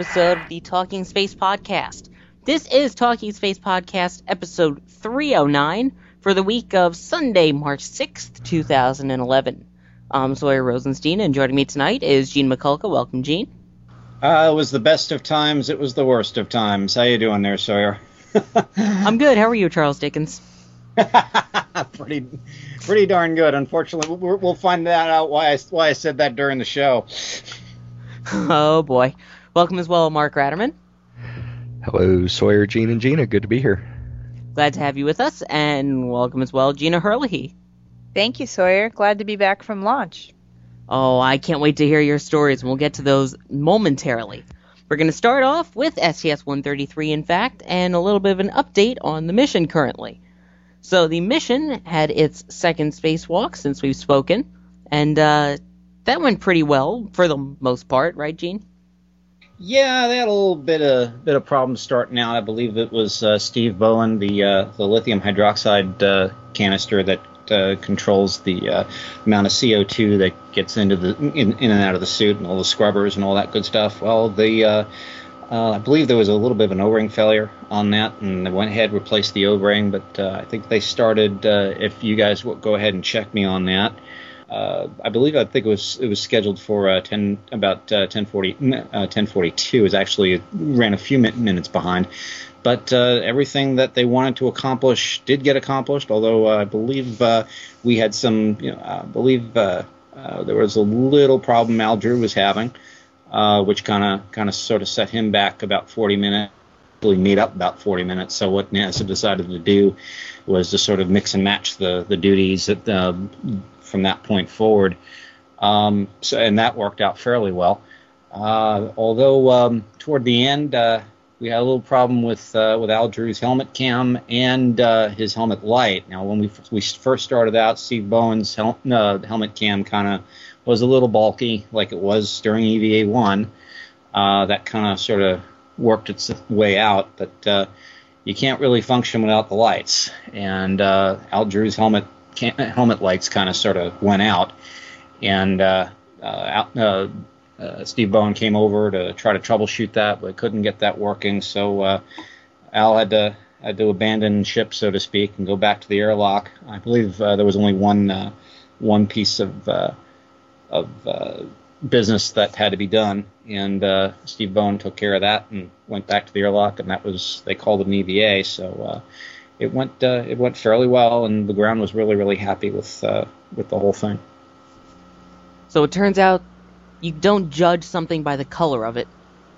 episode of the Talking Space Podcast. This is Talking Space Podcast episode 309 for the week of Sunday, March 6th, 2011. I'm Sawyer Rosenstein, and joining me tonight is Gene Mikulka. Welcome, Gene. Uh, it was the best of times. It was the worst of times. How you doing there, Sawyer? I'm good. How are you, Charles Dickens? pretty, pretty darn good. Unfortunately, we'll, we'll find that out why I, why I said that during the show. Oh boy. Welcome as well, Mark Ratterman. Hello, Sawyer, Gene, and Gina. Good to be here. Glad to have you with us, and welcome as well, Gina Herlihy. Thank you, Sawyer. Glad to be back from launch. Oh, I can't wait to hear your stories, and we'll get to those momentarily. We're going to start off with STS 133, in fact, and a little bit of an update on the mission currently. So, the mission had its second spacewalk since we've spoken, and uh, that went pretty well for the most part, right, Gene? Yeah, they had a little bit of bit of problems starting out. I believe it was uh, Steve Bowen, the uh, the lithium hydroxide uh, canister that uh, controls the uh, amount of CO2 that gets into the in, in and out of the suit and all the scrubbers and all that good stuff. Well, the uh, I believe there was a little bit of an O-ring failure on that, and they went ahead and replaced the O-ring. But I think they started. If you guys will go ahead and check me on that, uh, I believe I think it was it was scheduled for uh, 10 about uh, 1040 uh, 1042 is actually ran a few min- minutes behind. But uh, everything that they wanted to accomplish did get accomplished. Although uh, I believe uh, we had some, you know, I believe there was a little problem Al Drew was having, which kind of kind of sort of set him back about 40 minutes. Meet up about 40 minutes. So what NASA decided to do was to sort of mix and match the the duties that, uh, from that point forward. Um, so and that worked out fairly well. Uh, although um, toward the end uh, we had a little problem with uh, with Al Drew's helmet cam and uh, his helmet light. Now when we f- we first started out, Steve Bowen's hel- uh, helmet cam kind of was a little bulky, like it was during EVA one. Uh, that kind of sort of worked its way out, but you can't really function without the lights. And Al Drew's helmet helmet lights kind of sort of went out, and uh, uh, uh, uh, Steve Bowen came over to try to troubleshoot that, but couldn't get that working. So uh, Al had to had to abandon ship, so to speak, and go back to the airlock. I believe there was only one one piece of of business that had to be done, and uh, Steve Bowen took care of that and went back to the airlock, and that was they called it an EVA. So uh, it went uh, it went fairly well, and the ground was really really happy with uh, with the whole thing. So it turns out you don't judge something by the color of it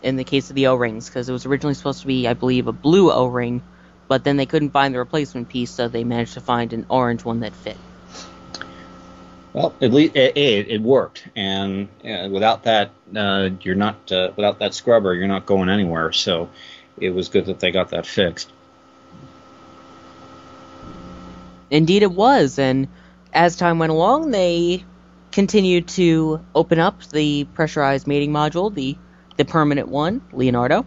in the case of the O-rings, because it was originally supposed to be, I believe, a blue O-ring, but then they couldn't find the replacement piece, so they managed to find an orange one that fit. Well, at least it, it, it worked, and uh, without that, uh, you're not uh, without that scrubber, you're not going anywhere. So it was good that they got that fixed. Indeed, it was, and as time went along, they continued to open up the pressurized mating module, the the permanent one, Leonardo.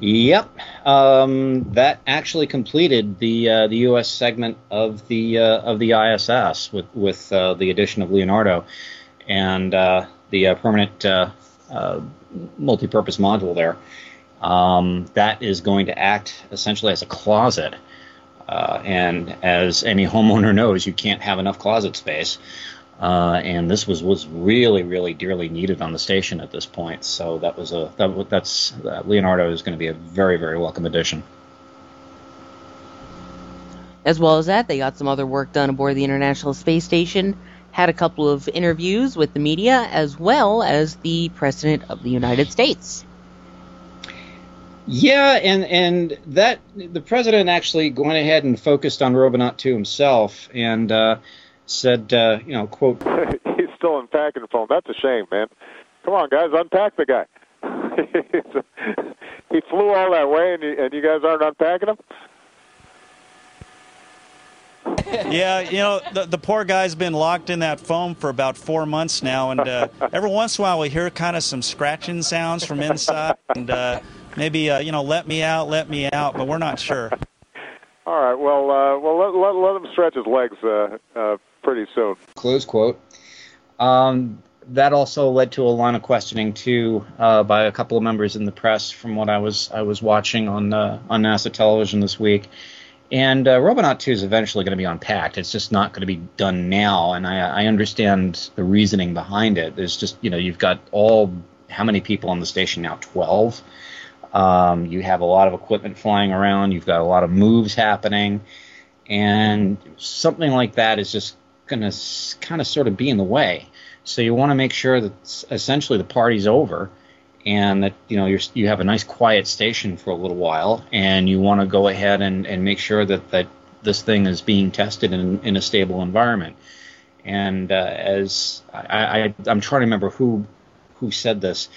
Yep, um, that actually completed the uh, the U.S. segment of the uh, of the ISS with with uh, the addition of Leonardo and uh, the uh, permanent uh, multi-purpose module there. Um, that is going to act essentially as a closet, uh, and as any homeowner knows, you can't have enough closet space. Uh, and this was was really really dearly needed on the station at this point. So that was a that, that's uh, Leonardo is going to be a very very welcome addition. As well as that, they got some other work done aboard the International Space Station, had a couple of interviews with the media, as well as the President of the United States. Yeah, and and that the president actually went ahead and focused on Robonaut 2 himself and uh, said, uh, you know, quote, He's still unpacking the phone. That's a shame, man. Come on, guys, unpack the guy. he flew all that way, and you, and you guys aren't unpacking him. yeah, you know, the, the poor guy's been locked in that foam for about four months now, and uh, every once in a while we hear kind of some scratching sounds from inside, and uh, maybe, uh, you know, let me out, let me out, but we're not sure. All right, well, uh, well, let, let, let him stretch his legs uh, uh, pretty soon. close quote. Um, that also led to a line of questioning too uh, by a couple of members in the press from what I was I was watching on uh, on NASA television this week. And uh, Robonaut 2 is eventually going to be unpacked. It's just not going to be done now, and I, I understand the reasoning behind it. There's just you know you've got all how many people on the station now? Twelve. Um, you have a lot of equipment flying around. You've got a lot of moves happening, and something like that is just going to kind of sort of be in the way. So you want to make sure that essentially the party's over, and that you know you're, you have a nice quiet station for a little while, and you want to go ahead and, and make sure that, that this thing is being tested in, in a stable environment. And uh, as I, I, I'm trying to remember who who said this,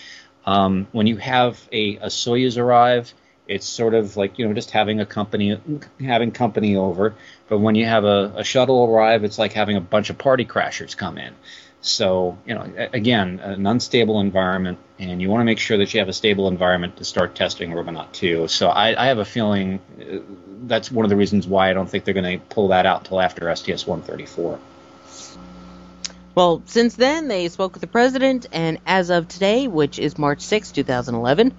um, when you have a, a Soyuz arrive, it's sort of like you know just having a company having company over. But when you have a, a shuttle arrive, it's like having a bunch of party crashers come in. So you know again an unstable environment, and you want to make sure that you have a stable environment to start testing Robonaut 2. So I, I have a feeling uh, that's one of the reasons why I don't think they're going to pull that out until after STS 134. Well, since then, they spoke with the president, and as of today, which is March 6, 2011,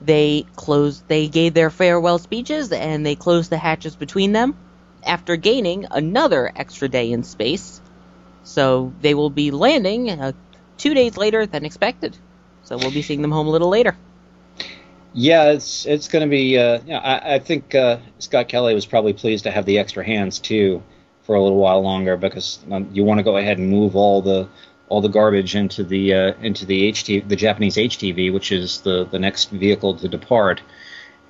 they closed. They gave their farewell speeches, and they closed the hatches between them after gaining another extra day in space. So they will be landing uh, two days later than expected. So we'll be seeing them home a little later. Yeah, it's it's going to be. Uh, I, I think uh, Scott Kelly was probably pleased to have the extra hands too for a little while longer because um, you want to go ahead and move all the all the garbage into the uh, into the HT the Japanese HTV, which is the the next vehicle to depart,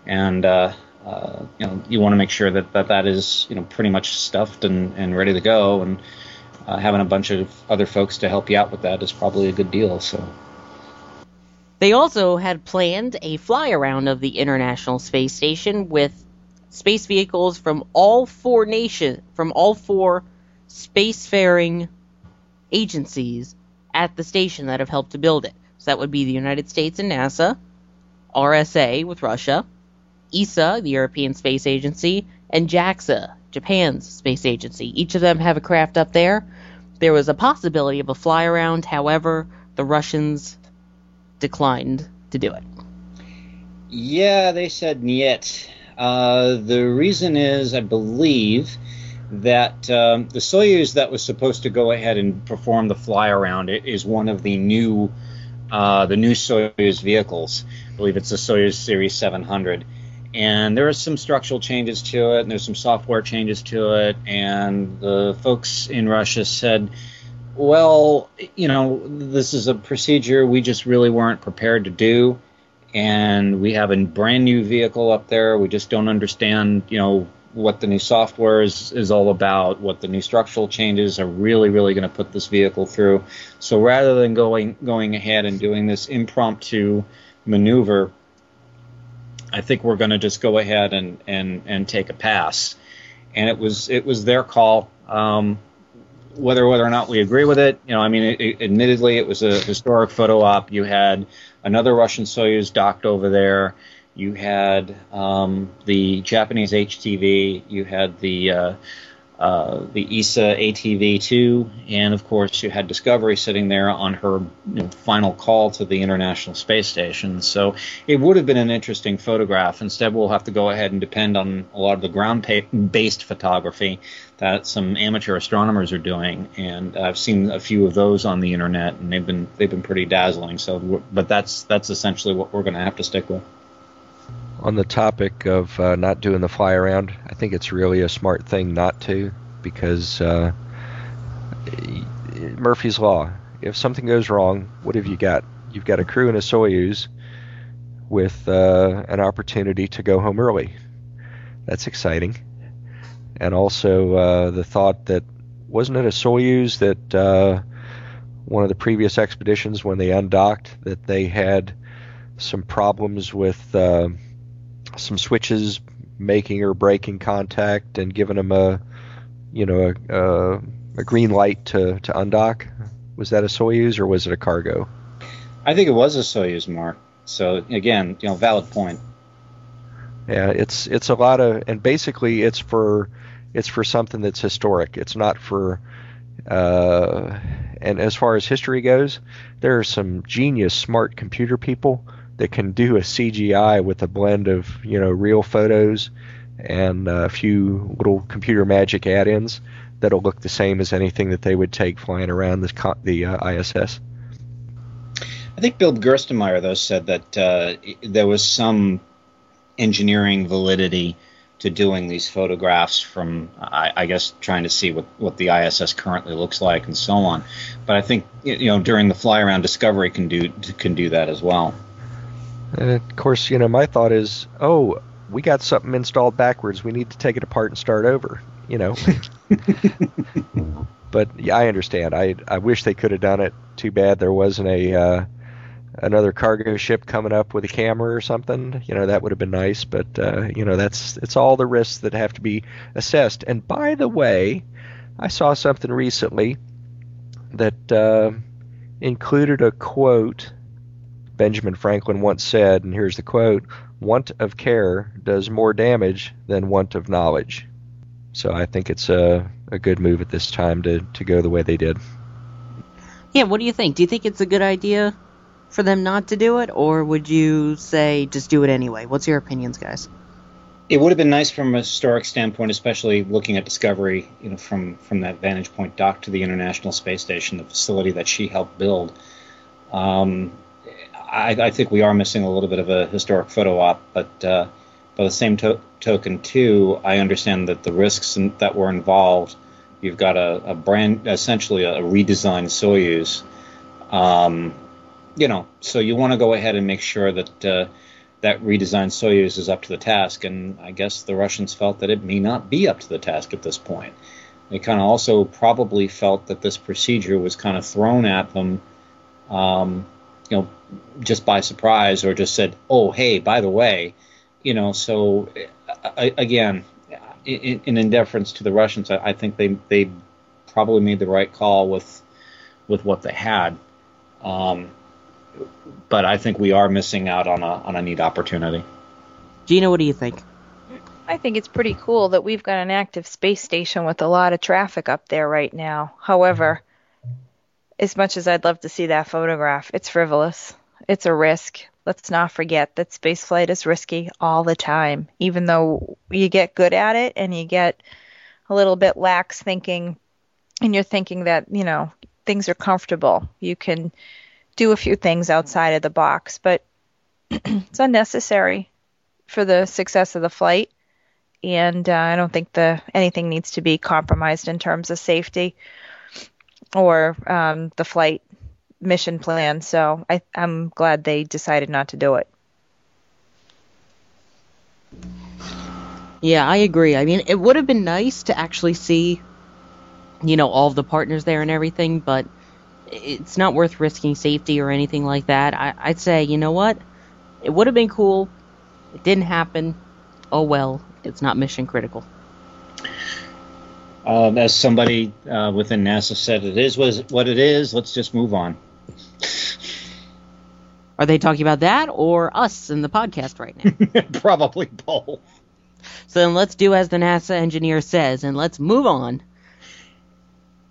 and uh, uh, you know you want to make sure that, that that is you know pretty much stuffed and, and ready to go, and uh, having a bunch of other folks to help you out with that is probably a good deal. So. They also had planned a fly around of the International Space Station with space vehicles from all four nation from all four spacefaring agencies at the station that have helped to build it. So that would be the United States and NASA, RSA with Russia, ESA, the European Space Agency, and JAXA, Japan's space agency. Each of them have a craft up there. There was a possibility of a fly around, however, the Russians declined to do it. Yeah, they said niet. Uh, the reason is, I believe, that um, the Soyuz that was supposed to go ahead and perform the fly around it is one of the new, uh, the new Soyuz vehicles. I believe it's the Soyuz Series 700, and there are some structural changes to it, and there's some software changes to it, and the folks in Russia said. Well, you know, this is a procedure we just really weren't prepared to do and we have a brand new vehicle up there. We just don't understand, you know, what the new software is, is all about, what the new structural changes are really, really going to put this vehicle through. So rather than going going ahead and doing this impromptu maneuver, I think we're going to just go ahead and, and, and take a pass. And it was it was their call. Um, whether whether or not we agree with it, you know, I mean, it, it, admittedly, it was a historic photo op. You had another Russian Soyuz docked over there. You had um, the Japanese HTV. You had the uh, the ESA ATV2, and of course you had Discovery sitting there on her you know, final call to the International Space Station. So it would have been an interesting photograph. Instead, we'll have to go ahead and depend on a lot of the ground-based photography that some amateur astronomers are doing, and I've seen a few of those on the internet, and they've been they've been pretty dazzling. So, but that's that's essentially what we're going to have to stick with. On the topic of uh, not doing the fly around, I think it's really a smart thing not to because uh, Murphy's Law. If something goes wrong, what have you got? You've got a crew in a Soyuz with uh, an opportunity to go home early. That's exciting. And also uh, the thought that wasn't it a Soyuz that uh, one of the previous expeditions when they undocked that they had some problems with uh, some switches making or breaking contact and giving them a you know a, a, a green light to to undock. Was that a Soyuz or was it a cargo? I think it was a Soyuz, Mark. So again, you know, valid point. Yeah, it's it's a lot of, and basically it's for it's for something that's historic. It's not for, uh, and as far as history goes, there are some genius, smart computer people that can do a CGI with a blend of you know real photos and a few little computer magic add-ins that'll look the same as anything that they would take flying around the the uh, ISS. I think Bill Gerstenmaier though said that uh, there was some engineering validity to doing these photographs from, I, I, guess, trying to see what, what the ISS currently looks like and so on. But I think you know during the fly around, Discovery can do can do that as well. And of course, you know, my thought is, oh, we got something installed backwards. We need to take it apart and start over. You know. but yeah, I understand. I I wish they could have done it. Too bad there wasn't a uh, another cargo ship coming up with a camera or something, you know, that would have been nice. But uh, you know, that's it's all the risks that have to be assessed. And by the way, I saw something recently that uh, included a quote Benjamin Franklin once said, and here's the quote: "Want of care does more damage than want of knowledge." So I think it's a, a good move at this time to, to go the way they did. Yeah, what do you think? Do you think it's a good idea for them not to do it, or would you say just do it anyway? What's your opinions, guys? It would have been nice from a historic standpoint, especially looking at Discovery, you know, from from that vantage point, docked to the International Space Station, the facility that she helped build. Um, I, I, think we are missing a little bit of a historic photo op, but uh, by the same to- token, too, I understand that the risks in, that were involved. You've got a, a brand, essentially a redesigned Soyuz. Um, you know, so you want to go ahead and make sure that uh, that redesigned Soyuz is up to the task. And I guess the Russians felt that it may not be up to the task at this point. They kind of also probably felt that this procedure was kind of thrown at them, um, you know, just by surprise, or just said, "Oh, hey, by the way," you know. So I, again, in, in indifference to the Russians, I, I think they they probably made the right call with with what they had. Um, but I think we are missing out on a on a neat opportunity. Gina, what do you think? I think it's pretty cool that we've got an active space station with a lot of traffic up there right now. However, as much as I'd love to see that photograph, it's frivolous. It's a risk. Let's not forget that spaceflight is risky all the time. Even though you get good at it and you get a little bit lax thinking and you're thinking that, you know, things are comfortable. You can do a few things outside of the box, but it's unnecessary for the success of the flight. And uh, I don't think the anything needs to be compromised in terms of safety or um, the flight mission plan. So I, I'm glad they decided not to do it. Yeah, I agree. I mean, it would have been nice to actually see, you know, all the partners there and everything, but it's not worth risking safety or anything like that. I, I'd say, you know what? It would have been cool. It didn't happen. Oh well, it's not mission critical. Um, as somebody uh, within NASA said, it is what it is. Let's just move on. Are they talking about that or us in the podcast right now? Probably both. So then let's do as the NASA engineer says and let's move on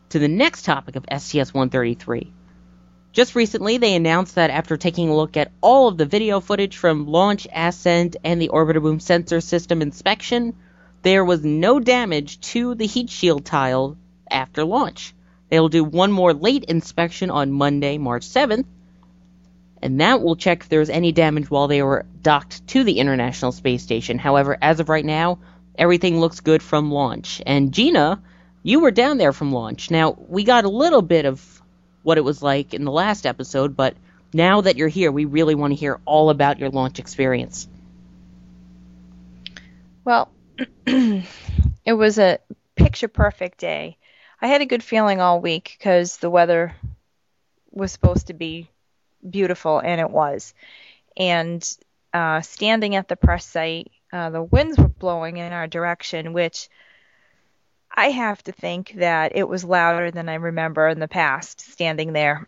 to the next topic of STS 133. Just recently, they announced that after taking a look at all of the video footage from launch, ascent, and the orbiter boom sensor system inspection, there was no damage to the heat shield tile after launch. They will do one more late inspection on Monday, March 7th, and that will check if there's any damage while they were docked to the International Space Station. However, as of right now, everything looks good from launch. And Gina, you were down there from launch. Now, we got a little bit of what it was like in the last episode, but now that you're here, we really want to hear all about your launch experience. Well, it was a picture perfect day. I had a good feeling all week because the weather was supposed to be beautiful, and it was. And uh, standing at the press site, uh, the winds were blowing in our direction, which I have to think that it was louder than I remember in the past standing there.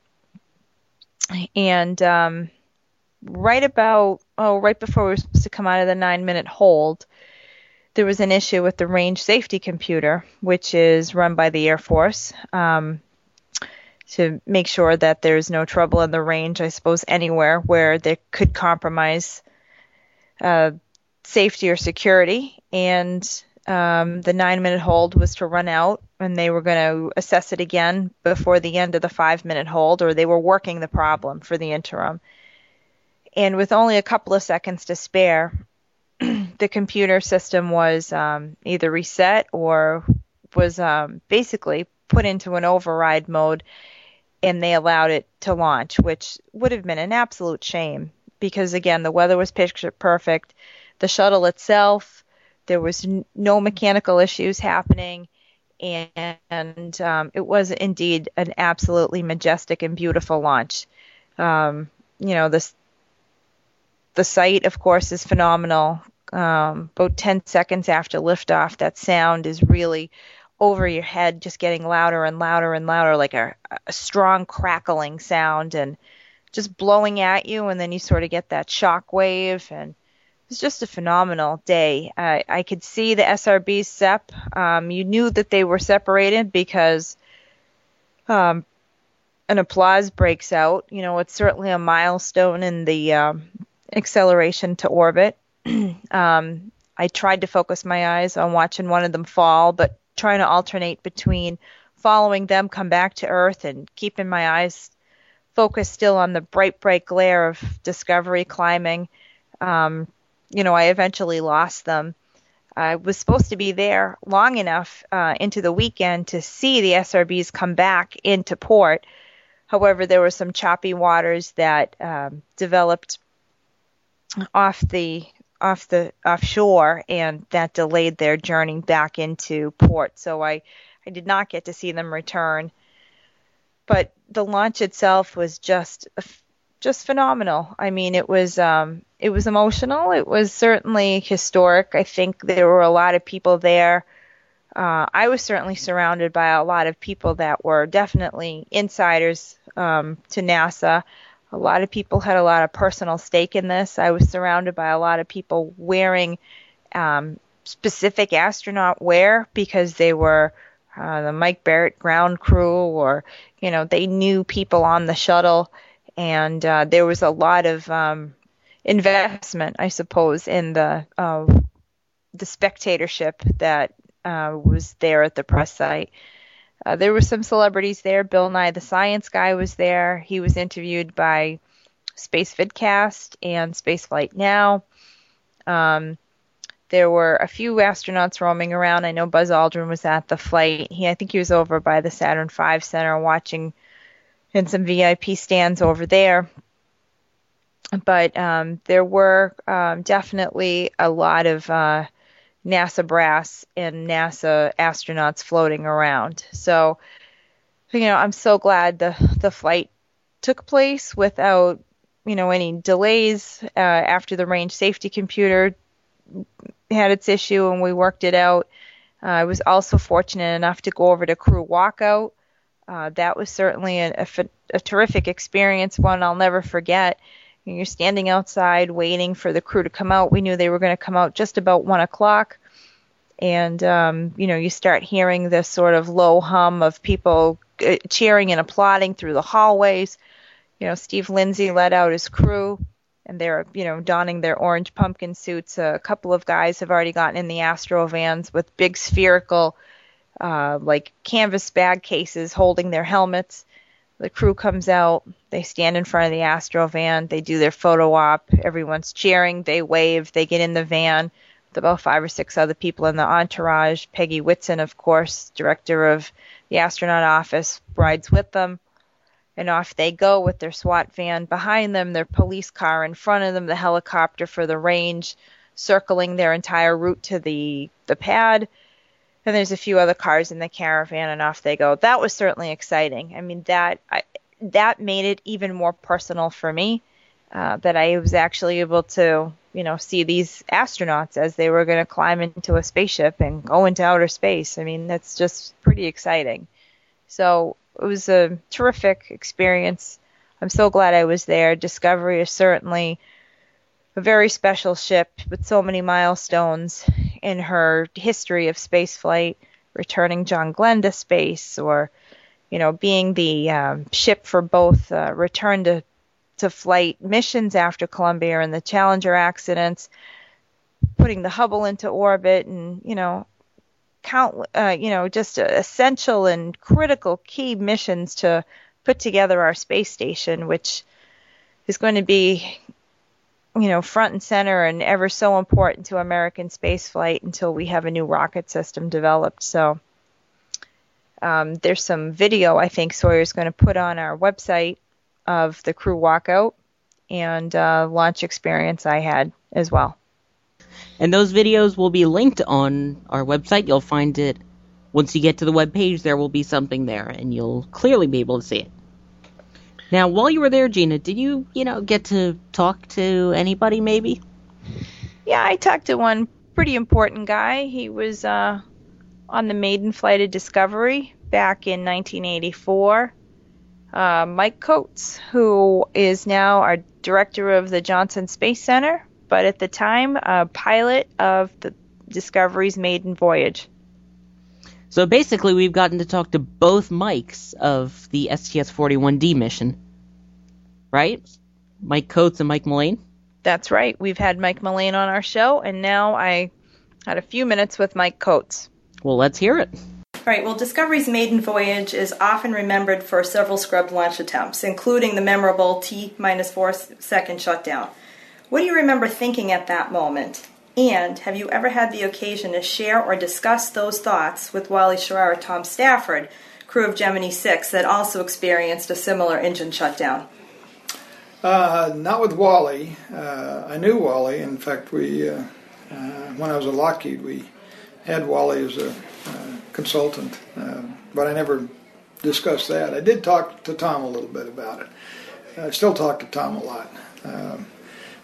And um, right about, oh, right before we were supposed to come out of the nine minute hold, there was an issue with the range safety computer, which is run by the Air Force. Um, to make sure that there's no trouble in the range, I suppose, anywhere where they could compromise uh, safety or security. And um, the nine minute hold was to run out, and they were going to assess it again before the end of the five minute hold, or they were working the problem for the interim. And with only a couple of seconds to spare, the computer system was um, either reset or was um, basically put into an override mode and they allowed it to launch, which would have been an absolute shame because, again, the weather was picture perfect. The shuttle itself, there was n- no mechanical issues happening, and um, it was indeed an absolutely majestic and beautiful launch. Um, you know, this the sight, of course, is phenomenal. Um, about 10 seconds after liftoff, that sound is really over your head, just getting louder and louder and louder, like a, a strong crackling sound, and just blowing at you. And then you sort of get that shock wave, and it was just a phenomenal day. I, I could see the SRB SEP. Um, you knew that they were separated because um, an applause breaks out. You know, it's certainly a milestone in the um, acceleration to orbit. um, I tried to focus my eyes on watching one of them fall, but trying to alternate between following them come back to Earth and keeping my eyes focused still on the bright, bright glare of Discovery climbing. Um, you know, I eventually lost them. I was supposed to be there long enough uh, into the weekend to see the SRBs come back into port. However, there were some choppy waters that um, developed off the off the offshore, and that delayed their journey back into port. So I, I did not get to see them return. But the launch itself was just just phenomenal. I mean, it was um, it was emotional. It was certainly historic. I think there were a lot of people there. Uh, I was certainly surrounded by a lot of people that were definitely insiders um, to NASA. A lot of people had a lot of personal stake in this. I was surrounded by a lot of people wearing um, specific astronaut wear because they were uh, the Mike Barrett ground crew, or you know, they knew people on the shuttle, and uh, there was a lot of um, investment, I suppose, in the uh, the spectatorship that uh, was there at the press site. Uh, there were some celebrities there. Bill Nye the Science Guy was there. He was interviewed by Space Vidcast and Spaceflight Now. Um, there were a few astronauts roaming around. I know Buzz Aldrin was at the flight. He, I think he was over by the Saturn V Center watching in some VIP stands over there. But um, there were um, definitely a lot of uh, NASA brass and NASA astronauts floating around. So, you know, I'm so glad the the flight took place without, you know, any delays uh, after the range safety computer had its issue and we worked it out. Uh, I was also fortunate enough to go over to crew walkout. Uh, that was certainly a, a, a terrific experience, one I'll never forget you're standing outside waiting for the crew to come out. We knew they were going to come out just about one o'clock, and um, you know you start hearing this sort of low hum of people uh, cheering and applauding through the hallways. You know, Steve Lindsey led out his crew, and they're you know donning their orange pumpkin suits. A couple of guys have already gotten in the Astro vans with big spherical, uh, like canvas bag cases holding their helmets. The crew comes out, they stand in front of the Astro van, they do their photo op, everyone's cheering, they wave, they get in the van with about five or six other people in the entourage. Peggy Whitson, of course, director of the astronaut office, rides with them. And off they go with their SWAT van behind them, their police car in front of them, the helicopter for the range, circling their entire route to the, the pad. And there's a few other cars in the caravan, and off they go. That was certainly exciting. I mean, that I, that made it even more personal for me. Uh, that I was actually able to, you know, see these astronauts as they were going to climb into a spaceship and go into outer space. I mean, that's just pretty exciting. So it was a terrific experience. I'm so glad I was there. Discovery is certainly a very special ship with so many milestones in her history of spaceflight, returning John Glenn to space, or you know, being the um, ship for both uh, return to to flight missions after Columbia and the Challenger accidents, putting the Hubble into orbit, and you know, count, uh, you know, just essential and critical key missions to put together our space station, which is going to be, you know, front and center and ever so important to American spaceflight until we have a new rocket system developed. So um, there's some video I think Sawyer's going to put on our website of the crew walkout and uh, launch experience I had as well. And those videos will be linked on our website. You'll find it once you get to the web page. There will be something there, and you'll clearly be able to see it. Now, while you were there, Gina, did you, you know, get to talk to anybody? Maybe. Yeah, I talked to one pretty important guy. He was uh, on the maiden flight of Discovery back in 1984. Uh, Mike Coats, who is now our director of the Johnson Space Center, but at the time, a pilot of the Discovery's maiden voyage. So basically, we've gotten to talk to both Mikes of the STS 41D mission, right? Mike Coats and Mike Mullane? That's right. We've had Mike Mullane on our show, and now I had a few minutes with Mike Coats. Well, let's hear it. Right. Well, Discovery's maiden voyage is often remembered for several scrubbed launch attempts, including the memorable T minus four second shutdown. What do you remember thinking at that moment? And have you ever had the occasion to share or discuss those thoughts with Wally Schirra or Tom Stafford, crew of Gemini 6, that also experienced a similar engine shutdown? Uh, not with Wally. Uh, I knew Wally. In fact, we uh, uh when I was at Lockheed, we had Wally as a uh, consultant, uh, but I never discussed that. I did talk to Tom a little bit about it. I still talk to Tom a lot. Um,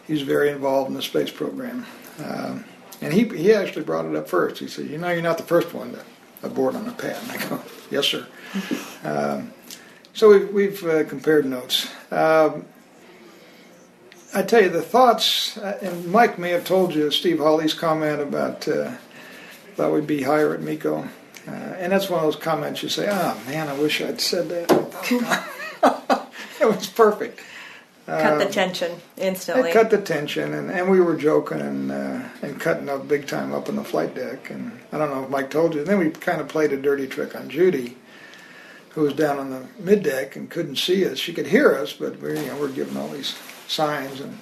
he's very involved in the space program. Um, and he, he actually brought it up first. He said, You know, you're not the first one to abort on a pad. And I go, Yes, sir. um, so we've, we've uh, compared notes. Um, I tell you, the thoughts, uh, and Mike may have told you Steve Hawley's comment about uh, thought we'd be higher at MECO. Uh, and that's one of those comments you say, oh man, I wish I'd said that. it was perfect. Cut the um, tension instantly. It cut the tension, and, and we were joking and uh, and cutting up big time up on the flight deck. And I don't know if Mike told you. And then we kind of played a dirty trick on Judy, who was down on the mid deck and couldn't see us. She could hear us, but we you know we're giving all these signs. And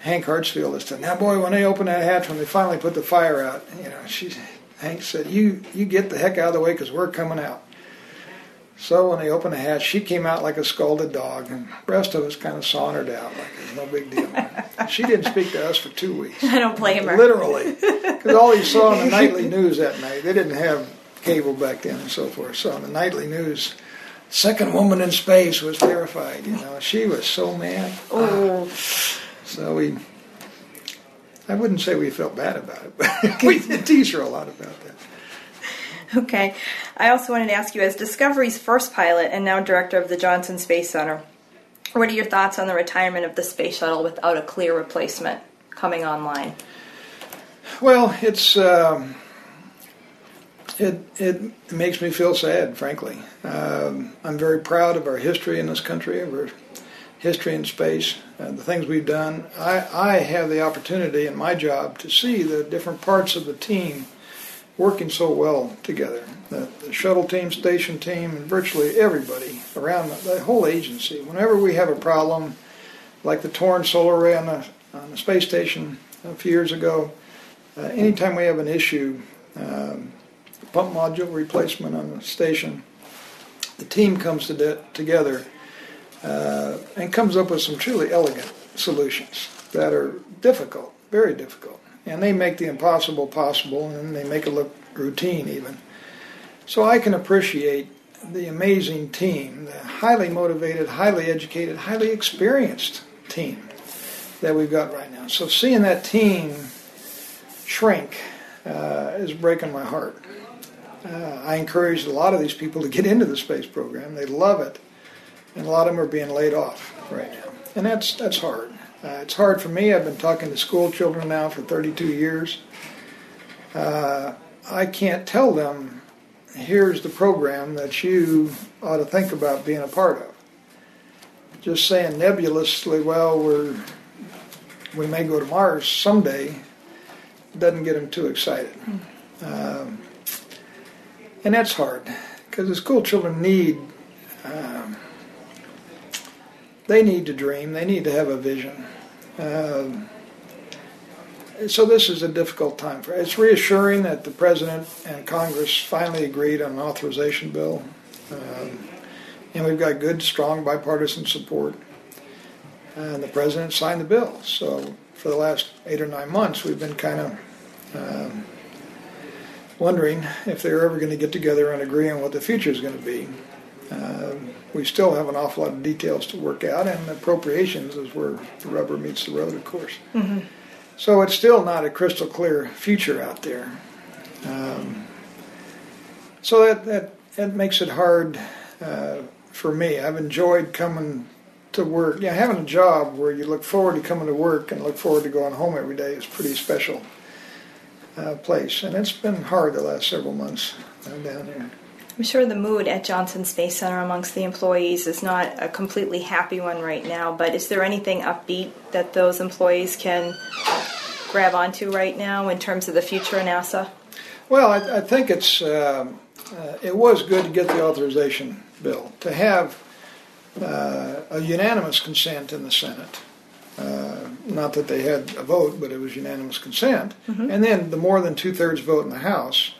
Hank Hartsfield is said, "Now, boy, when they open that hatch, when they finally put the fire out, you know, she Hank said, "You you get the heck out of the way because we're coming out." So when they opened the hatch, she came out like a scalded dog, and the rest of us kind of sauntered out like it was no big deal. she didn't speak to us for two weeks. I don't blame her. Literally, because all you saw on the nightly news that night, they didn't have cable back then and so forth. So on the nightly news, second woman in space was terrified. You know, she was so mad. Oh. Ah. So we, I wouldn't say we felt bad about it, but we did tease her a lot about that. Okay. I also wanted to ask you, as Discovery's first pilot and now director of the Johnson Space Center, what are your thoughts on the retirement of the space shuttle without a clear replacement coming online? Well, it's um, it it makes me feel sad, frankly. Um, I'm very proud of our history in this country, of our history in space, uh, the things we've done. I, I have the opportunity in my job to see the different parts of the team working so well together. The, the shuttle team, station team, and virtually everybody around the, the whole agency. Whenever we have a problem, like the torn solar array on the, on the space station a few years ago, uh, anytime we have an issue, um, pump module replacement on the station, the team comes to de- together uh, and comes up with some truly elegant solutions that are difficult, very difficult. And they make the impossible possible and they make it look routine even. So I can appreciate the amazing team, the highly motivated, highly educated, highly experienced team that we've got right now. So seeing that team shrink uh, is breaking my heart. Uh, I encouraged a lot of these people to get into the space program. They love it, and a lot of them are being laid off right now, and that's that's hard. Uh, it's hard for me. I've been talking to school children now for 32 years. Uh, I can't tell them, here's the program that you ought to think about being a part of. Just saying nebulously, well, we're we may go to Mars someday, doesn't get them too excited. Um, and that's hard because the school children need um, they need to dream. They need to have a vision. Um, so this is a difficult time for it's reassuring that the president and congress finally agreed on an authorization bill. Um, and we've got good strong bipartisan support. And the president signed the bill. So for the last eight or nine months we've been kind of um, wondering if they're ever going to get together and agree on what the future is going to be. Uh, we still have an awful lot of details to work out, and appropriations is where the rubber meets the road, of course. Mm-hmm. So it's still not a crystal clear future out there. Um, so that, that that makes it hard uh, for me. I've enjoyed coming to work. Yeah, having a job where you look forward to coming to work and look forward to going home every day is pretty special uh, place, and it's been hard the last several months down here. I'm sure the mood at Johnson Space Center amongst the employees is not a completely happy one right now, but is there anything upbeat that those employees can grab onto right now in terms of the future of NASA? Well, I, I think it's uh, uh, it was good to get the authorization bill to have uh, a unanimous consent in the Senate. Uh, not that they had a vote, but it was unanimous consent. Mhm. And then the more than two thirds vote in the House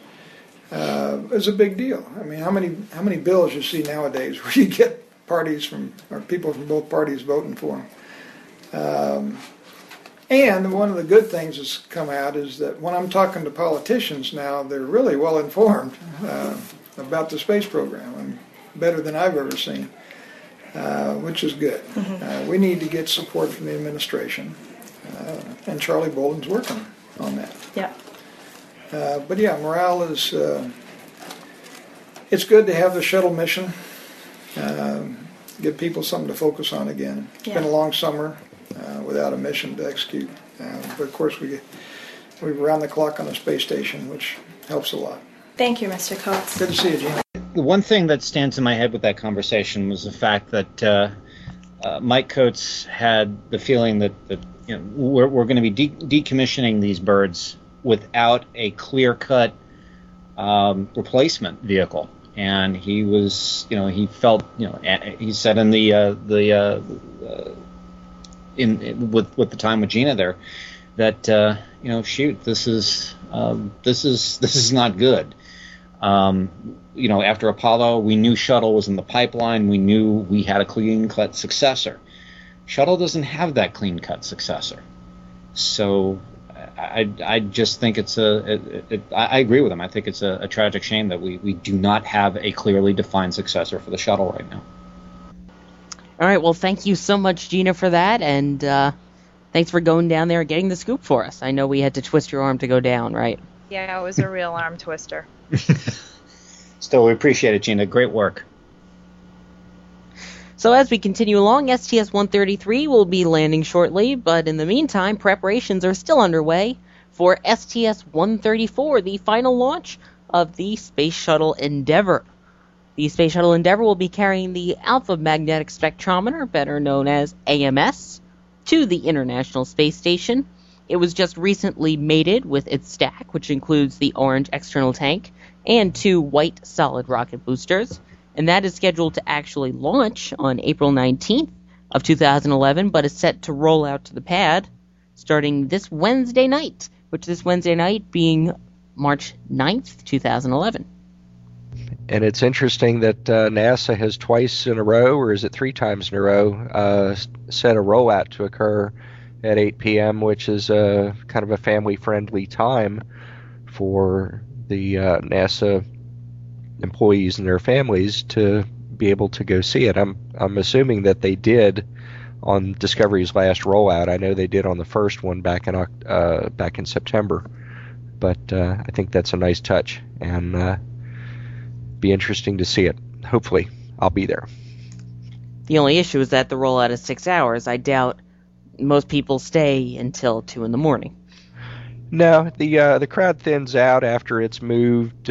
uh, is a big deal. I mean, how many how many bills you see nowadays where you get parties from or people from both parties voting for them? Um, and one of the good things that's come out is that when I'm talking to politicians now, they're really well informed uh, about the space program, and better than I've ever seen, uh, which is good. Uh, we need to get support from the administration, uh, and Charlie Bolden's working on that. Yeah. Uh, but yeah, morale is. Uh, it's good to have the shuttle mission. Um, give people something to focus on again. It's been a long summer uh, without a mission to execute. Uh, but of course, we we're around the clock on the space station, which helps a lot. Thank you, Mr. Coats. Good to see you, Gina. The one thing that stands in my head with that conversation was the fact that uh, uh, Mike Coats had the feeling that, that you know, we're, we're going to be de- decommissioning these birds without a clear cut um, replacement vehicle. And he was, you know, he felt, you know, he said in the uh, the uh, uh, in, with with the time with Gina there that uh, you know, shoot, this is um, this is this is not good. Um, you know, after Apollo, we knew shuttle was in the pipeline. We knew we had a clean cut successor. Shuttle doesn't have that clean cut successor. So I, I just think it's a. It, it, I I agree with him. I think it's a, a tragic shame that we, we do not have a clearly defined successor for the shuttle right now. All right, well, thank you so much, Gina, for that, and uh, thanks for going down there and getting the scoop for us. I know we had to twist your arm to go down, right? Yeah, it was a real arm twister. Still, we appreciate it, Gina. Great work. So as we continue along, STS-133 will be landing shortly, but in the meantime, preparations are still underway for STS-134, the final launch of the Space Shuttle Endeavour. The Space Shuttle Endeavour will be carrying the Alpha Magnetic Spectrometer, better known as AMS, to the International Space Station, It was just recently mated with its stack, which includes the orange external tank and two white solid rocket boosters, and that is scheduled to actually launch on April 19th of 2011, but is set to roll out to the pad starting this Wednesday night, which this Wednesday night being March 9th, 2011. And it's interesting that uh, NASA has twice in a row, or is it three times in a row, uh, set a rollout to occur at 8 p.m., which is a kind of a family-friendly time for the uh, NASA employees and their families to be able to go see it. I'm I'm assuming that they did on Discovery's last rollout. I know they did on the first one back in uh, back in September, but uh, I think that's a nice touch and uh, be interesting to see it. Hopefully, I'll be there. The only issue is that the rollout is six hours. I doubt most people stay until two in the morning. No, the uh, the crowd thins out after it's moved.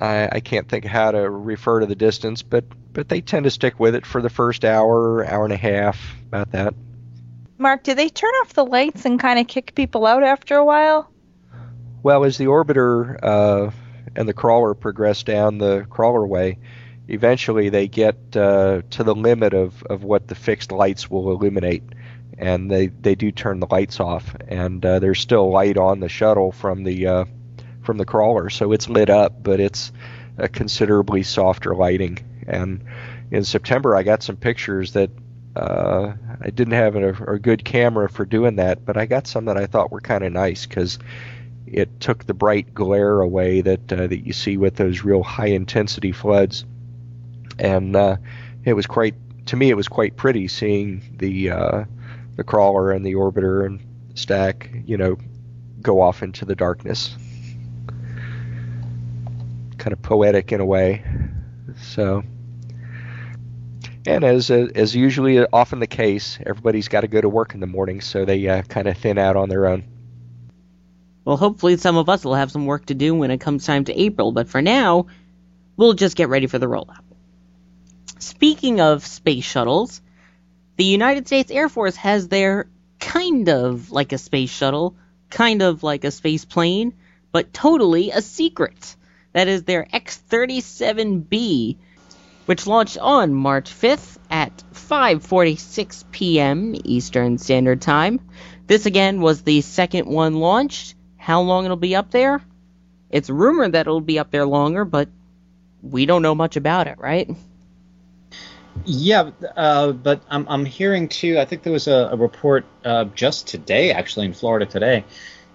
I, I can't think how to refer to the distance, but but they tend to stick with it for the first hour, hour and a half, about that. Mark, do they turn off the lights and kind of kick people out after a while? Well, as the orbiter uh, and the crawler progress down the crawler way, eventually they get uh, to the limit of, of what the fixed lights will illuminate, and they, they do turn the lights off. And uh, there's still light on the shuttle from the uh, from the crawler, so it's lit up, but it's a considerably softer lighting. And in September, I got some pictures that uh, I didn't have a, a, good camera for doing that, but I got some that I thought were kind of nice because it took the bright glare away that uh, that you see with those real high intensity floods, and uh, it was quite to me it was quite pretty seeing the uh, the crawler and the orbiter and stack you know go off into the darkness kind of poetic in a way. So, and as as usually often the case, everybody's got to go to work in the morning, so they uh, kind of thin out on their own. Well, hopefully some of us will have some work to do when it comes time to April, but for now, we'll just get ready for the rollout. Speaking of space shuttles, the United States Air Force has their kind of like a space shuttle, kind of like a space plane, but totally a secret. That is their X-37B, which launched on March 5th at 5:46 p.m. Eastern Standard Time. This again was the second one launched. How long it'll be up there? It's rumored that it'll be up there longer, but we don't know much about it, right? Yeah, uh, but I'm, I'm hearing too. I think there was a, a report uh, just today, actually in Florida today,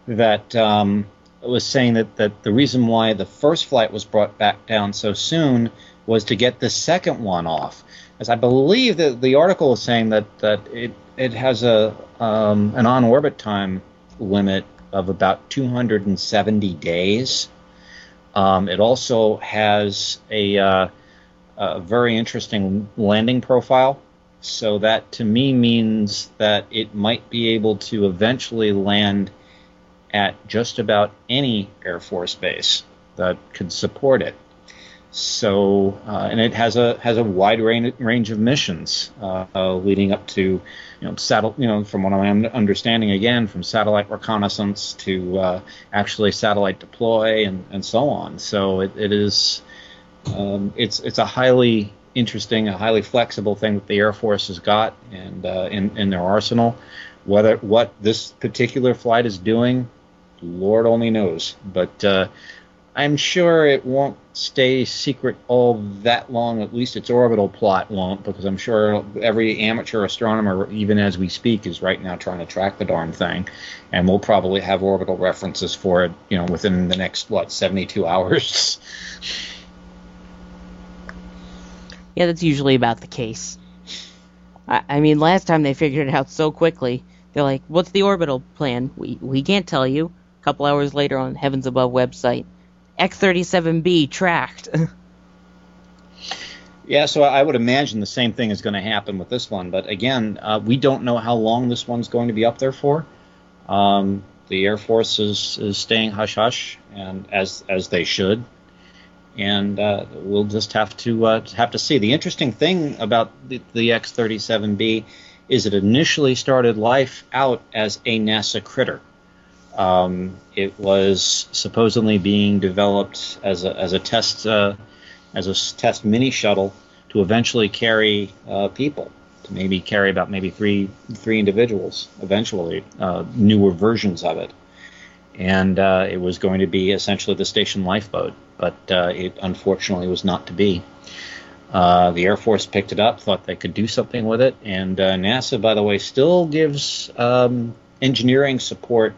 that um, was saying that, that the reason why the first flight was brought back down so soon was to get the second one off. As I believe that the article is saying that, that it, it has a um, an on orbit time limit of about 270 days. Um, it also has a, uh, a very interesting landing profile. So that to me means that it might be able to eventually land at just about any Air Force base that could support it. So, uh, and it has a has a wide range, range of missions uh, uh, leading up to, you know. You know, from what I'm understanding, again, from satellite reconnaissance to uh, actually satellite deploy and, and so on. So it, it is, um, it's it's a highly interesting, a highly flexible thing that the Air Force has got and uh, in in their arsenal. Whether what this particular flight is doing Lord only knows. But uh, I'm sure it won't stay secret all that long. At least its orbital plot won't, because I'm sure every amateur astronomer, even as we speak, is right now trying to track the darn thing, and we'll probably have orbital references for it, you know, within the next what 72 hours. yeah, that's usually about the case. I, I mean, last time they figured it out so quickly. They're like, "What's the orbital plan? We we can't tell you." Couple hours later on Heavens Above website, X37B tracked. yeah, so I would imagine the same thing is going to happen with this one. But again, uh, we don't know how long this one's going to be up there for. Um, the Air Force is, is staying hush hush, and as as they should. And uh, we'll just have to uh, have to see. The interesting thing about the, the X37B is it initially started life out as a NASA critter. Um, it was supposedly being developed as a, as a test uh, as a test mini shuttle to eventually carry uh, people, to maybe carry about maybe three three individuals eventually, uh, newer versions of it, and uh, it was going to be essentially the station lifeboat, but uh, it unfortunately was not to be. Uh, the Air Force picked it up, thought they could do something with it, and NASA, by the way, still gives um, engineering support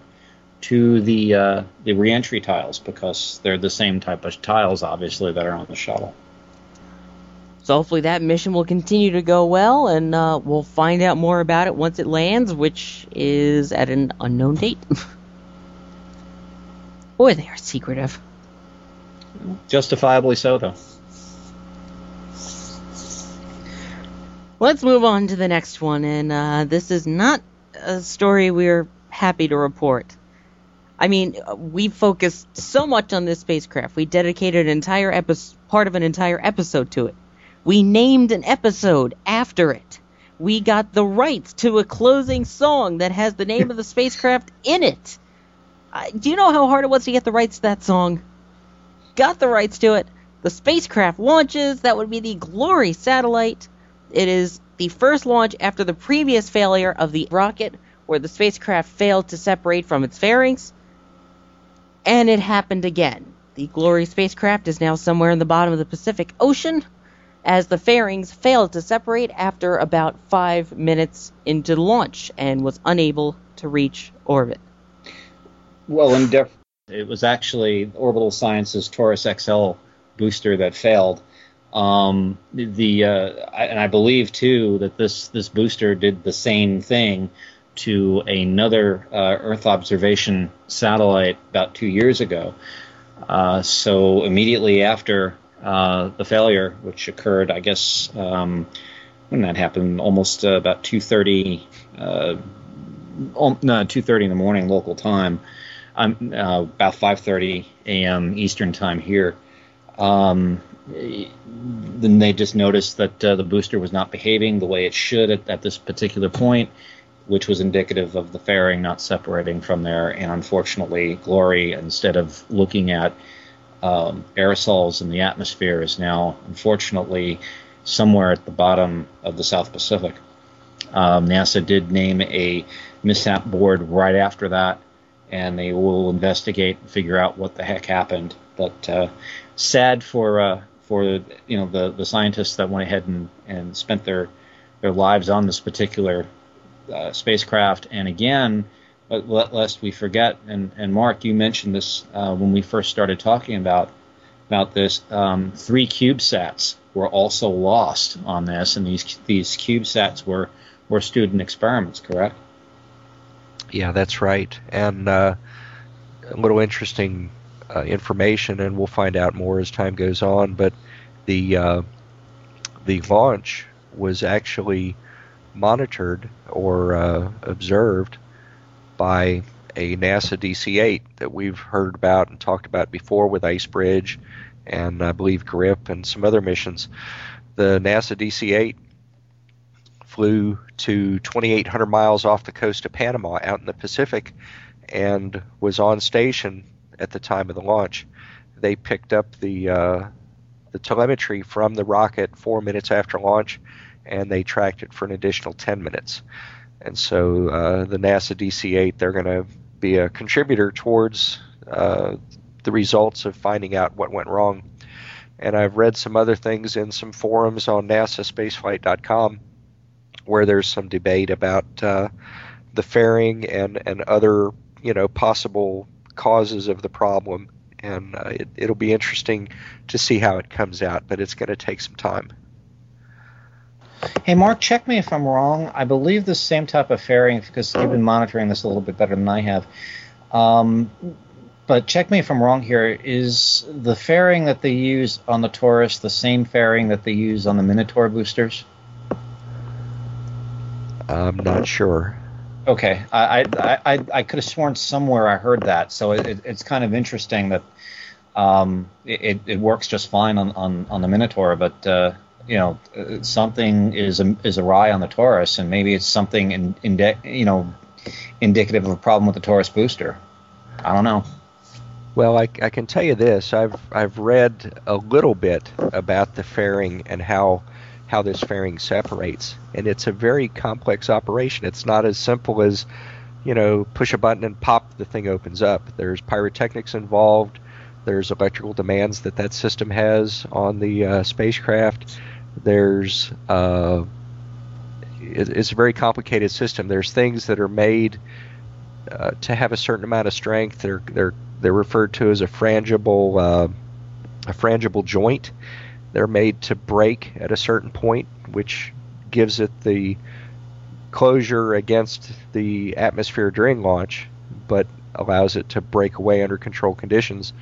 to the uh, the reentry tiles because they're the same type of tiles, obviously, that are on the shuttle. So hopefully that mission will continue to go well, and uh, we'll find out more about it once it lands, which is at an unknown date. Boy, they are secretive. Justifiably so, though. Let's move on to the next one, and uh, this is not a story we're happy to report. I mean, we focused so much on this spacecraft. We dedicated an entire episode, part of an entire episode to it. We named an episode after it. We got the rights to a closing song that has the name of the spacecraft in it. Do you know how hard it was to get the rights to that song? Got the rights to it. The spacecraft launches. That would be the Glory satellite. It is the first launch after the previous failure of the rocket, where the spacecraft failed to separate from its fairings. And it happened again. The Glory spacecraft is now somewhere in the bottom of the Pacific Ocean, as the fairings failed to separate after about five minutes into the launch and was unable to reach orbit. Well, in def- it was actually Orbital Sciences Taurus XL booster that failed. Um, the uh, I, and I believe too that this this booster did the same thing to another uh, Earth observation satellite about two years ago. Uh, so immediately after uh, the failure, which occurred, I guess, um, when that happened, almost uh, about 2:30, uh, no, 2:30 in the morning local time, um, uh, about 5:30 a.m. Eastern time here. Um, then they just noticed that the booster was not behaving the way it should at, at this particular point which was indicative of the fairing not separating from there. And unfortunately, Glory, instead of looking at um, aerosols in the atmosphere, is now unfortunately somewhere at the bottom of the South Pacific. Um, NASA did name a mishap board right after that, and they will investigate and figure out what the heck happened. But uh, sad for uh, for you know the the scientists that went ahead and, and spent their their lives on this particular uh, spacecraft. And again, lest we forget, and, and Mark, you mentioned this uh, when we first started talking about about this. Um, three CubeSats were also lost on this, and these these CubeSats were were student experiments, correct? Yeah, that's right. And uh, a little interesting uh, information, and we'll find out more as time goes on. But the uh, the launch was actually monitored or uh, observed by a NASA DC-8 that we've heard about and talked about before with IceBridge and I believe GRIP and some other missions. The NASA DC-8 flew to 2,800 miles off the coast of Panama out in the Pacific and was on station at the time of the launch. They picked up the uh, the telemetry from the rocket four minutes after launch and they tracked it for an additional 10 minutes. And so uh, the NASA DC 8, they're going to be a contributor towards uh, the results of finding out what went wrong. And I've read some other things in some forums on NASAspaceflight.com where there's some debate about uh, the fairing and, and other you know possible causes of the problem. And uh, it, it'll be interesting to see how it comes out, but it's going to take some time. Hey, Mark, check me if I'm wrong. I believe the same type of fairing, because you've been monitoring this a little bit better than I have. Um, but check me if I'm wrong here. Is the fairing that they use on the Taurus the same fairing that they use on the Minotaur boosters? I'm not sure. Okay, I I, I, I could have sworn somewhere I heard that, so it, it's kind of interesting that um, it, it works just fine on, on, on the Minotaur, but uh, you know something is is awry on the Taurus, and maybe it's something in, indi- you know indicative of a problem with the Taurus booster. I don't know. Well, I, I can tell you this: I've I've read a little bit about the fairing and how how this fairing separates, and it's a very complex operation. It's not as simple as you know push a button and pop the thing opens up. There's pyrotechnics involved. There's electrical demands that that system has on the uh, spacecraft. There's uh, it, it's a very complicated system. There's things that are made uh, to have a certain amount of strength. They're they're they're referred to as a frangible uh, a frangible joint. They're made to break at a certain point, which gives it the closure against the atmosphere during launch, but allows it to break away under controlled conditions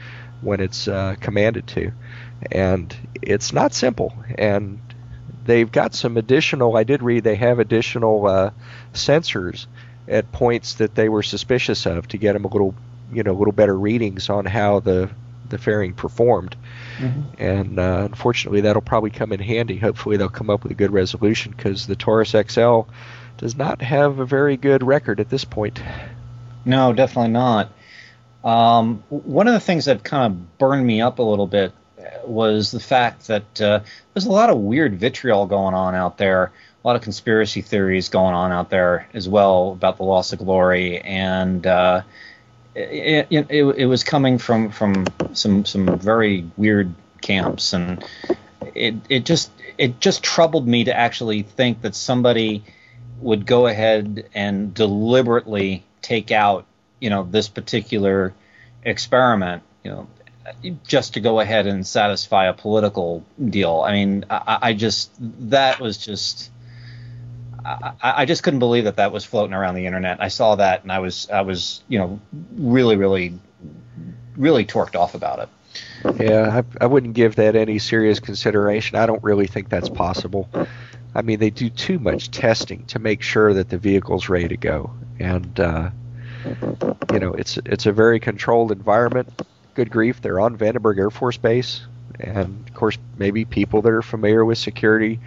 when it's uh, commanded to. And it's not simple. And they've got some additional. I did read they have additional uh, sensors at points that they were suspicious of to get them a little, you know, a little better readings on how the the fairing performed. Mm-hmm. And uh, unfortunately, that'll probably come in handy. Hopefully, they'll come up with a good resolution because the Taurus XL does not have a very good record at this point. No, definitely not. Um, one of the things that kind of burned me up a little bit was the fact that uh, there's a lot of weird vitriol going on out there, a lot of conspiracy theories going on out there as well about the loss of glory, and uh, it, it, it, was coming from from some some very weird camps, and it it just it just troubled me to actually think that somebody would go ahead and deliberately take out you know this particular experiment. You know just to go ahead and satisfy a political deal. I mean, I, I just that was just. I, I, just couldn't believe that that was floating around the internet. I saw that and I was I was you know really really really torqued off about it. Yeah, I, I wouldn't give that any serious consideration. I don't really think that's possible. I mean, they do too much testing to make sure that the vehicle's ready to go, and uh, you know, it's it's a very controlled environment good grief, they're on Vandenberg Air Force Base. And of course, maybe people that are familiar with security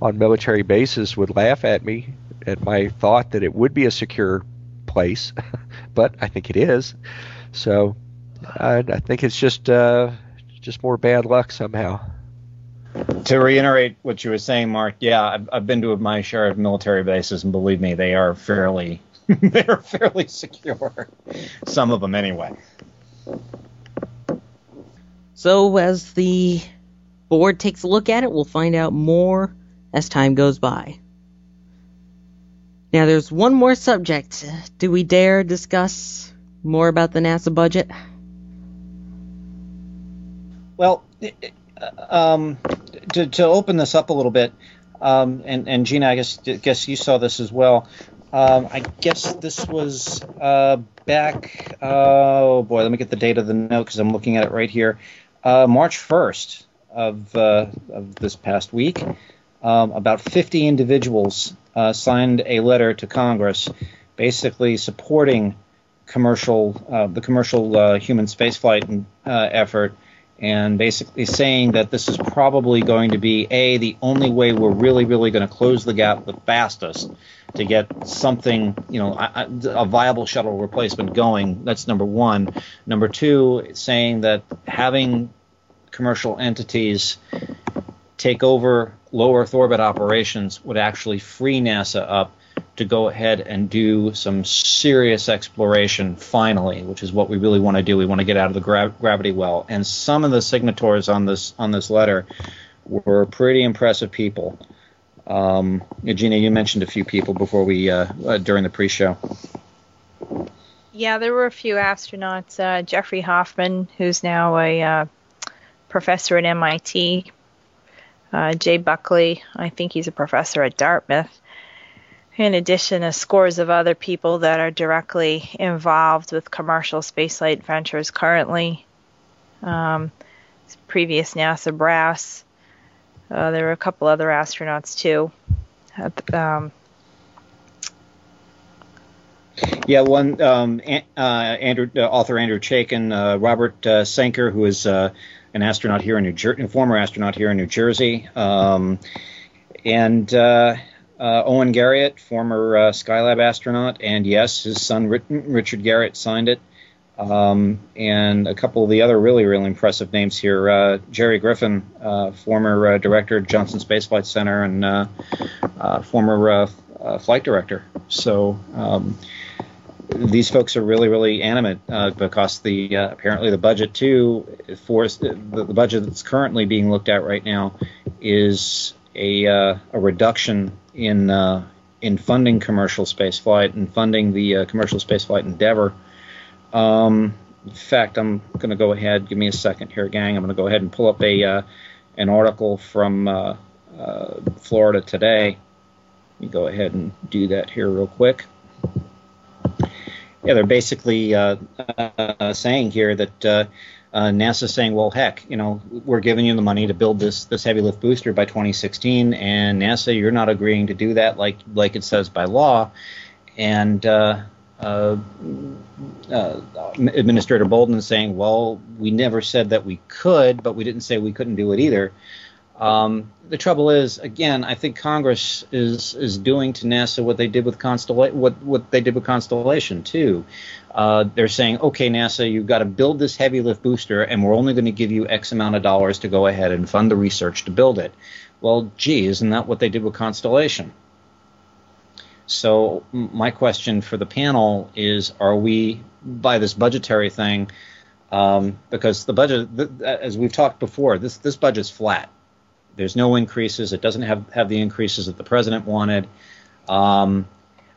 on military bases would laugh at me at my thought that it would be a secure place, but I think it is. So I, I think it's just uh, just more bad luck somehow. To reiterate what you were saying, Mark, yeah, I've, I've been to my share of military bases, and believe me, they are fairly they are fairly secure. Some of them, anyway. So as the board takes a look at it, we'll find out more as time goes by. Now there's one more subject. Do we dare discuss more about the NASA budget? Well, um, to, to open this up a little bit, um, and, and Gina, I guess, guess you saw this as well. Um, I guess this was uh, back. oh boy, let me get the date of the note because I'm looking at it right here uh, March 1st of, uh, of this past week, um, about 50 individuals uh, signed a letter to Congress basically supporting commercial uh, the commercial uh, human spaceflight uh, effort and basically saying that this is probably going to be a the only way we're really really going to close the gap the fastest to get something you know a, a, viable shuttle replacement going. That's number one. Number two saying that having commercial entities take over low earth orbit operations would actually free nasa up to go ahead and do some serious exploration finally, which is what we really want to do. We want to get out of the gra- gravity well. And some of the signatories on this on this letter were pretty impressive people. Um, you mentioned a few people before we uh, uh, during the pre-show. Yeah, there were a few astronauts. Uh, Jeffrey Hoffman, who's now a uh, professor at MIT. Uh, Jay Buckey, I think he's a professor at Dartmouth in addition to scores of other people that are directly involved with commercial spaceflight ventures currently. Um, previous NASA brass. Uh, there were a couple other astronauts too. Um, yeah, one um, uh, Andrew, uh, author Andrew Chaikin, uh, Robert uh, Sanker, who is uh, an astronaut here in New Jersey, a former astronaut here in New Jersey, um, and uh, Owen Garriott, former uh, Skylab astronaut, and yes, his son Richard Garriott signed it. Um, and a couple of the other really, really impressive names here. Uh, Jerry Griffin, uh, former uh, director of Johnson Space Flight Center and uh, former flight director. So um, these folks are really, really animate because the apparently the budget too for the, the, budget that's currently being looked at right now is a, a reduction in in funding commercial space flight and funding the commercial space flight endeavor um, in fact, I'm going to go ahead. Give me a second here, gang. I'm going to go ahead and pull up a uh, an article from uh, uh, Florida Today. Let me go ahead and do that here real quick. Yeah, they're basically uh, uh, saying here that uh, NASA's saying, well, heck, you know, we're giving you the money to build this this heavy lift booster by 2016, and NASA, you're not agreeing to do that like like it says by law, and uh, uh, Administrator Bolden saying, "Well, we never said that we could, but we didn't say we couldn't do it either." Um, the trouble is, again, I think Congress is is doing to NASA what they did with Constellation, what what they did with Constellation too. Uh, they're saying, okay, NASA, you've got to build this heavy lift booster, and we're only going to give you X amount of dollars to go ahead and fund the research to build it. Well, gee, isn't that what they did with Constellation? So my question for the panel is: Are we by this budgetary thing? Um, because the budget, as we've talked before, this this budget's flat. There's no increases. It doesn't have have the increases that the president wanted. Um,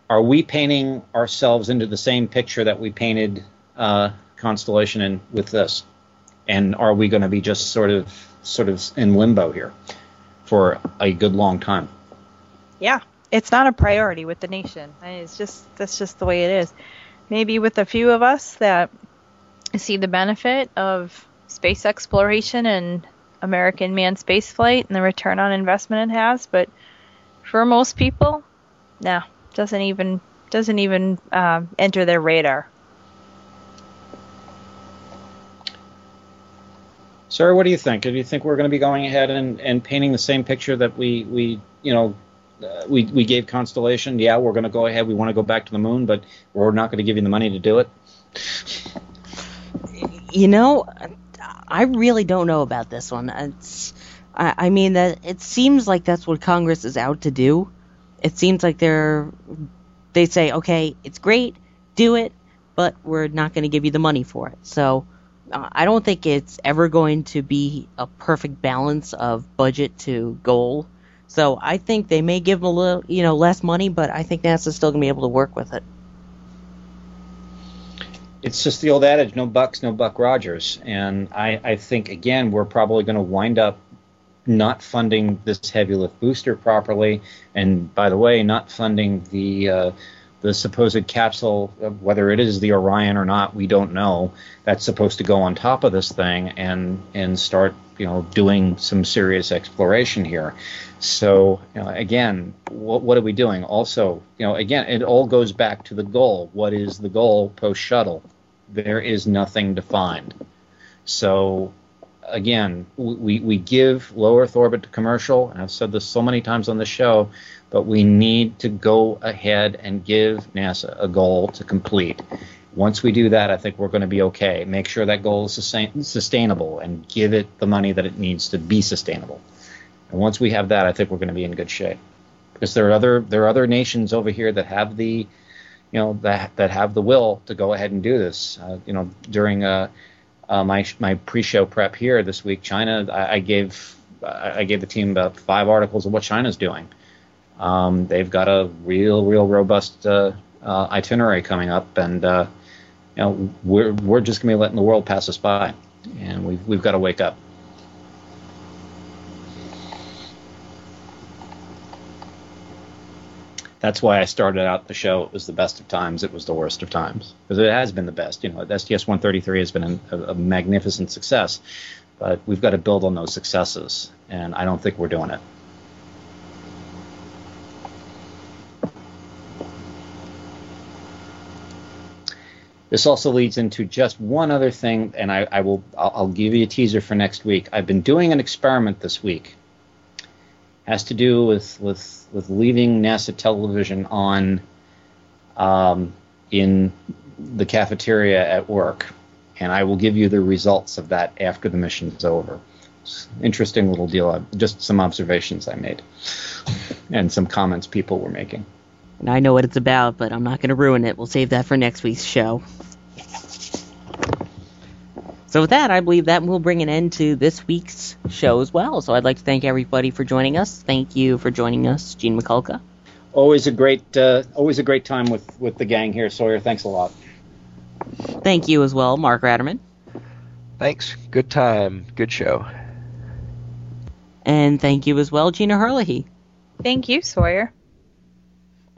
are we painting ourselves into the same picture that we painted uh, Constellation in with this? And are we going to be just sort of sort of in limbo here for a good long time? Yeah, it's not a priority with the nation. It's just that's just the way it is. Maybe with a few of us that see the benefit of space exploration and American manned spaceflight and the return on investment it has, but for most people, no, doesn't even doesn't even uh, enter their radar. Sir, what do you think? Do you think we're going to be going ahead and, and painting the same picture that we, we you know uh, we we gave Constellation, yeah, we're going to go ahead. We want to go back to the moon, but we're not going to give you the money to do it. You know, I really don't know about this one. It's, I, I mean that it seems like that's what Congress is out to do. It seems like they're they say, okay, it's great, do it, but we're not going to give you the money for it. So uh, I don't think it's ever going to be a perfect balance of budget to goal so I think they may give them a little, you know, less money, but I think NASA's still going to be able to work with it. It's just the old adage, no bucks, no Buck Rogers. And I, I think, again, we're probably going to wind up not funding this heavy lift booster properly. And by the way, not funding the uh, the supposed capsule, whether it is the Orion or not, we don't know. That's supposed to go on top of this thing and and start you know doing some serious exploration here. So you know, again, what, what are we doing? Also, you know, again, it all goes back to the goal. What is the goal post shuttle? There is nothing defined. So again, we, we give low Earth orbit to commercial, and I've said this so many times on the show, but we need to go ahead and give NASA a goal to complete. Once we do that, I think we're going to be okay. Make sure that goal is sustain- sustainable and give it the money that it needs to be sustainable. And once we have that, I think we're going to be in good shape. Because there are other there are other nations over here that have the, you know, that that have the will to go ahead and do this. Uh, you know, during uh, uh, my my pre-show prep here this week, China, I, I gave I gave the team about five articles of what China's doing. Um, they've got a real, real robust uh, uh, itinerary coming up, and uh, you know we're we're just gonna be letting the world pass us by, and we've we've got to wake up. That's why I started out the show. It was the best of times. It was the worst of times because it has been the best. You know, STS 133 has been a, a magnificent success, but we've got to build on those successes, and I don't think we're doing it. This also leads into just one other thing, and I, I will I'll, I'll give you a teaser for next week. I've been doing an experiment this week. Has to do with with with leaving NASA television on um, in the cafeteria at work, and I will give you the results of that after the mission's over. Interesting little deal. Just some observations I made, and some comments people were making. I know what it's about, but I'm not going to ruin it. We'll save that for next week's show. So with that, I believe that will bring an end to this week's show as well. So I'd like to thank everybody for joining us. Thank you for joining us, Gene Mikulka. Always a great, uh, always a great time with with the gang here, Sawyer. Thanks a lot. Thank you as well, Mark Ratterman. Thanks. Good time. Good show. And thank you as well, Gina Herlihy. Thank you, Sawyer.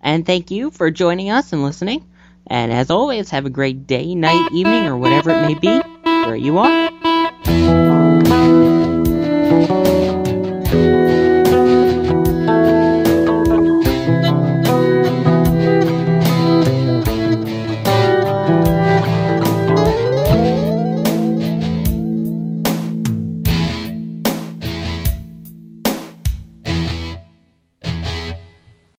And thank you for joining us and listening. And as always, have a great day, night, evening, or whatever it may be where you are.